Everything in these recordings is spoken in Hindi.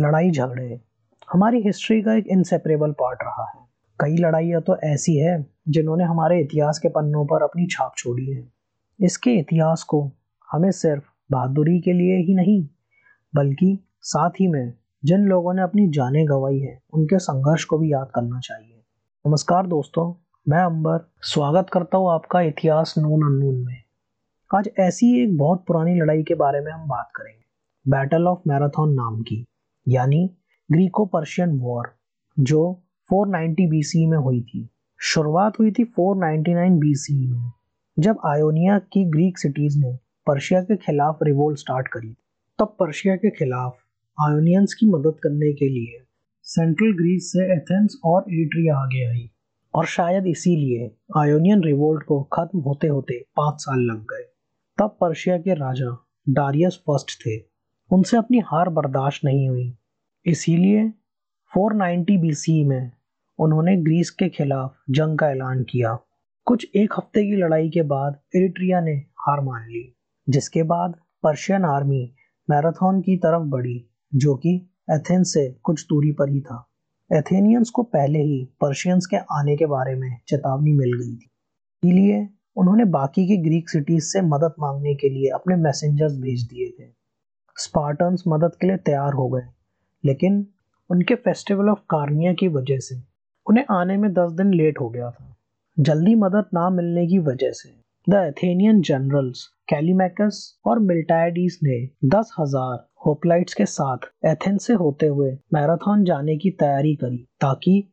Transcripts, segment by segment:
लड़ाई झगड़े। हमारी हिस्ट्री का एक इनसेपरेबल पार्ट रहा है। कई लड़ाइयाँ तो ऐसी है, जिन्होंने हमारे इतिहास के पन्नों पर अपनी छाप छोड़ी है। इसके इतिहास को हमें सिर्फ़ बहादुरी के लिए ही नहीं, बल्कि साथ ही में जिन लोगों ने अपनी जानें गंवाई है, उनके संघर्ष को भी याद करना चाहिए। नमस्कार दोस्तों, मैं अंबर। स्वागत करता हूँ आपका इतिहास नोन अनून में। आज ऐसी एक बहुत पुरानी लड़ाई के बारे में हम बात करेंगे। बैटल ऑफ़ मैराथन नाम की। यानी ग्रीको पर्शियन वॉर, जो 490 बीसी में हुई थी। शुरुआत हुई थी 499 बीसी में, जब आयोनिया की ग्रीक सिटीज़ ने पर्शिया के खिलाफ रिवोल्ट स्टार्ट करी। तब पर्शिया के खिलाफ आयोनियंस की मदद करने के लिए सेंट्रल ग्रीस से एथेंस और एट्रिया आगे आई, और शायद इसीलिए आयोनियन रिवोल्ट को खत्म होते होते पाँच साल लग गए। तब पर्शिया के राजा डारियस फ़र्स्ट थे। उनसे अपनी हार बर्दाश्त नहीं हुई। इसीलिए 490 बीसी में उन्होंने ग्रीस के खिलाफ जंग का ऐलान किया। कुछ एक हफ़्ते की लड़ाई के बाद एरिट्रिया ने हार मान ली, जिसके बाद पर्शियन आर्मी मैराथन की तरफ़ बढ़ी, जो कि एथेंस से कुछ दूरी पर ही था। एथेनियंस को पहले ही पर्शियंस के आने के बारे में चेतावनी मिल गई थी। इसलिए उन्होंने बाकी की ग्रीक सिटीज़ से मदद मांगने के लिए अपने मैसेंजर्स भेज दिए थे। स्पार्टन्स मदद के लिए तैयार हो गए, लेकिन उनके फेस्टिवल ऑफ़ कार्निया की वजह से, उन्हें आने में दस दिन लेट हो गया था। जल्दी मदद ना मिलने की वजह से, द एथेनियन जनरल्स कैलीमैकस और मिल्टाइडीज ने दस हज़ार होपलाइट्स के साथ एथेंस से होते हुए मैराथन जाने की तैयारी करी, ताकि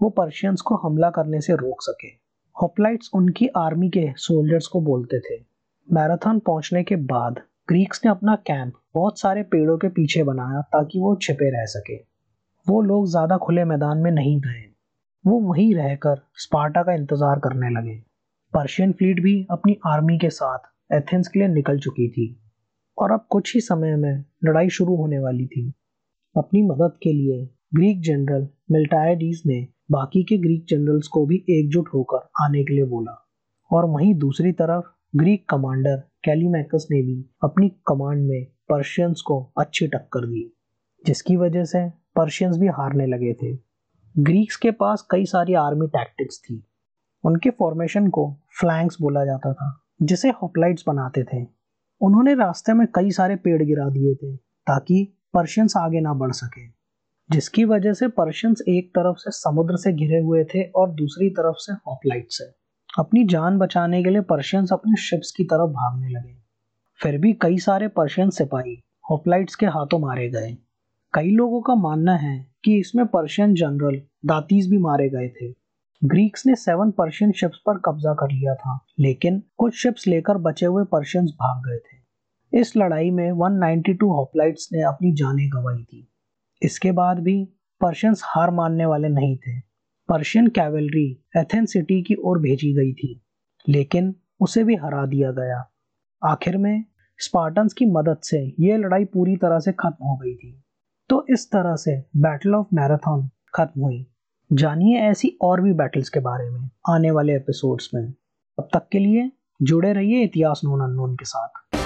वो पर्शियंस को हमला करने से रोक सके। होपलाइट्स उनकी आर्मी के सोल्जर्स को बोलते थे। मैराथन पहुँचने के बाद ग्रीक्स ने अपना कैंप बहुत सारे पेड़ों के पीछे बनाया ताकि वो छिपे रह सके। वो लोग ज़्यादा खुले मैदान में नहीं गए। वो वहीं रहकर स्पार्टा का इंतज़ार करने लगे। पर्शियन फ्लीट भी अपनी आर्मी के साथ एथेंस के लिए निकल चुकी थी और अब कुछ ही समय में लड़ाई शुरू होने वाली थी। अपनी मदद के लिए ग्रीक जनरल मिल्टाइडीज ने बाकी के ग्रीक जनरल्स को भी एकजुट होकर आने के लिए बोला और वहीं दूसरी तरफ़ ग्रीक कमांडर कैलीमैकस ने भी अपनी कमांड में पर्शियंस को अच्छी टक्कर दी, जिसकी वजह से पर्शियंस भी हारने लगे थे। ग्रीक्स के पास कई सारी आर्मी टैक्टिक्स थी। उनके फॉर्मेशन को फ्लैंक्स बोला जाता था, जिसे हॉपलाइट्स बनाते थे। उन्होंने रास्ते में कई सारे पेड़ गिरा दिए थे, ताकि पर्शियंस आगे ना बढ़ सके, जिसकी वजह से पर्शियंस एक तरफ़ से समुद्र से घिरे हुए थे और दूसरी तरफ़ से हॉपलाइट से। अपनी जान बचाने के लिए पर्शियंस अपने शिप्स की तरफ़ भागने लगे। फिर भी कई सारे पर्शियन सिपाही होपलाइट्स के हाथों मारे गए। कई लोगों का मानना है कि इसमें पर्शियन जनरल दातीज भी मारे गए थे। ग्रीक्स ने सेवन पर्शियन शिप्स पर कब्जा कर लिया था, लेकिन कुछ शिप्स लेकर बचे हुए पर्शियंस भाग गए थे। इस लड़ाई में 192 होपलाइट्स ने अपनी जानें गंवाई थी। इसके बाद भी पर्शियंस हार मानने वाले नहीं थे। पर्शियन कैवलरी एथेंस सिटी की ओर भेजी गई थी, लेकिन उसे भी हरा दिया गया। आखिर में स्पार्टन्स की मदद से यह लड़ाई पूरी तरह से खत्म हो गई थी। तो इस तरह से बैटल ऑफ़ मैराथन खत्म हुई। जानिए ऐसी और भी बैटल्स के बारे में आने वाले एपिसोड्स में। अब तक के लिए जुड़े रहिए इतिहास नोन अननोन के साथ।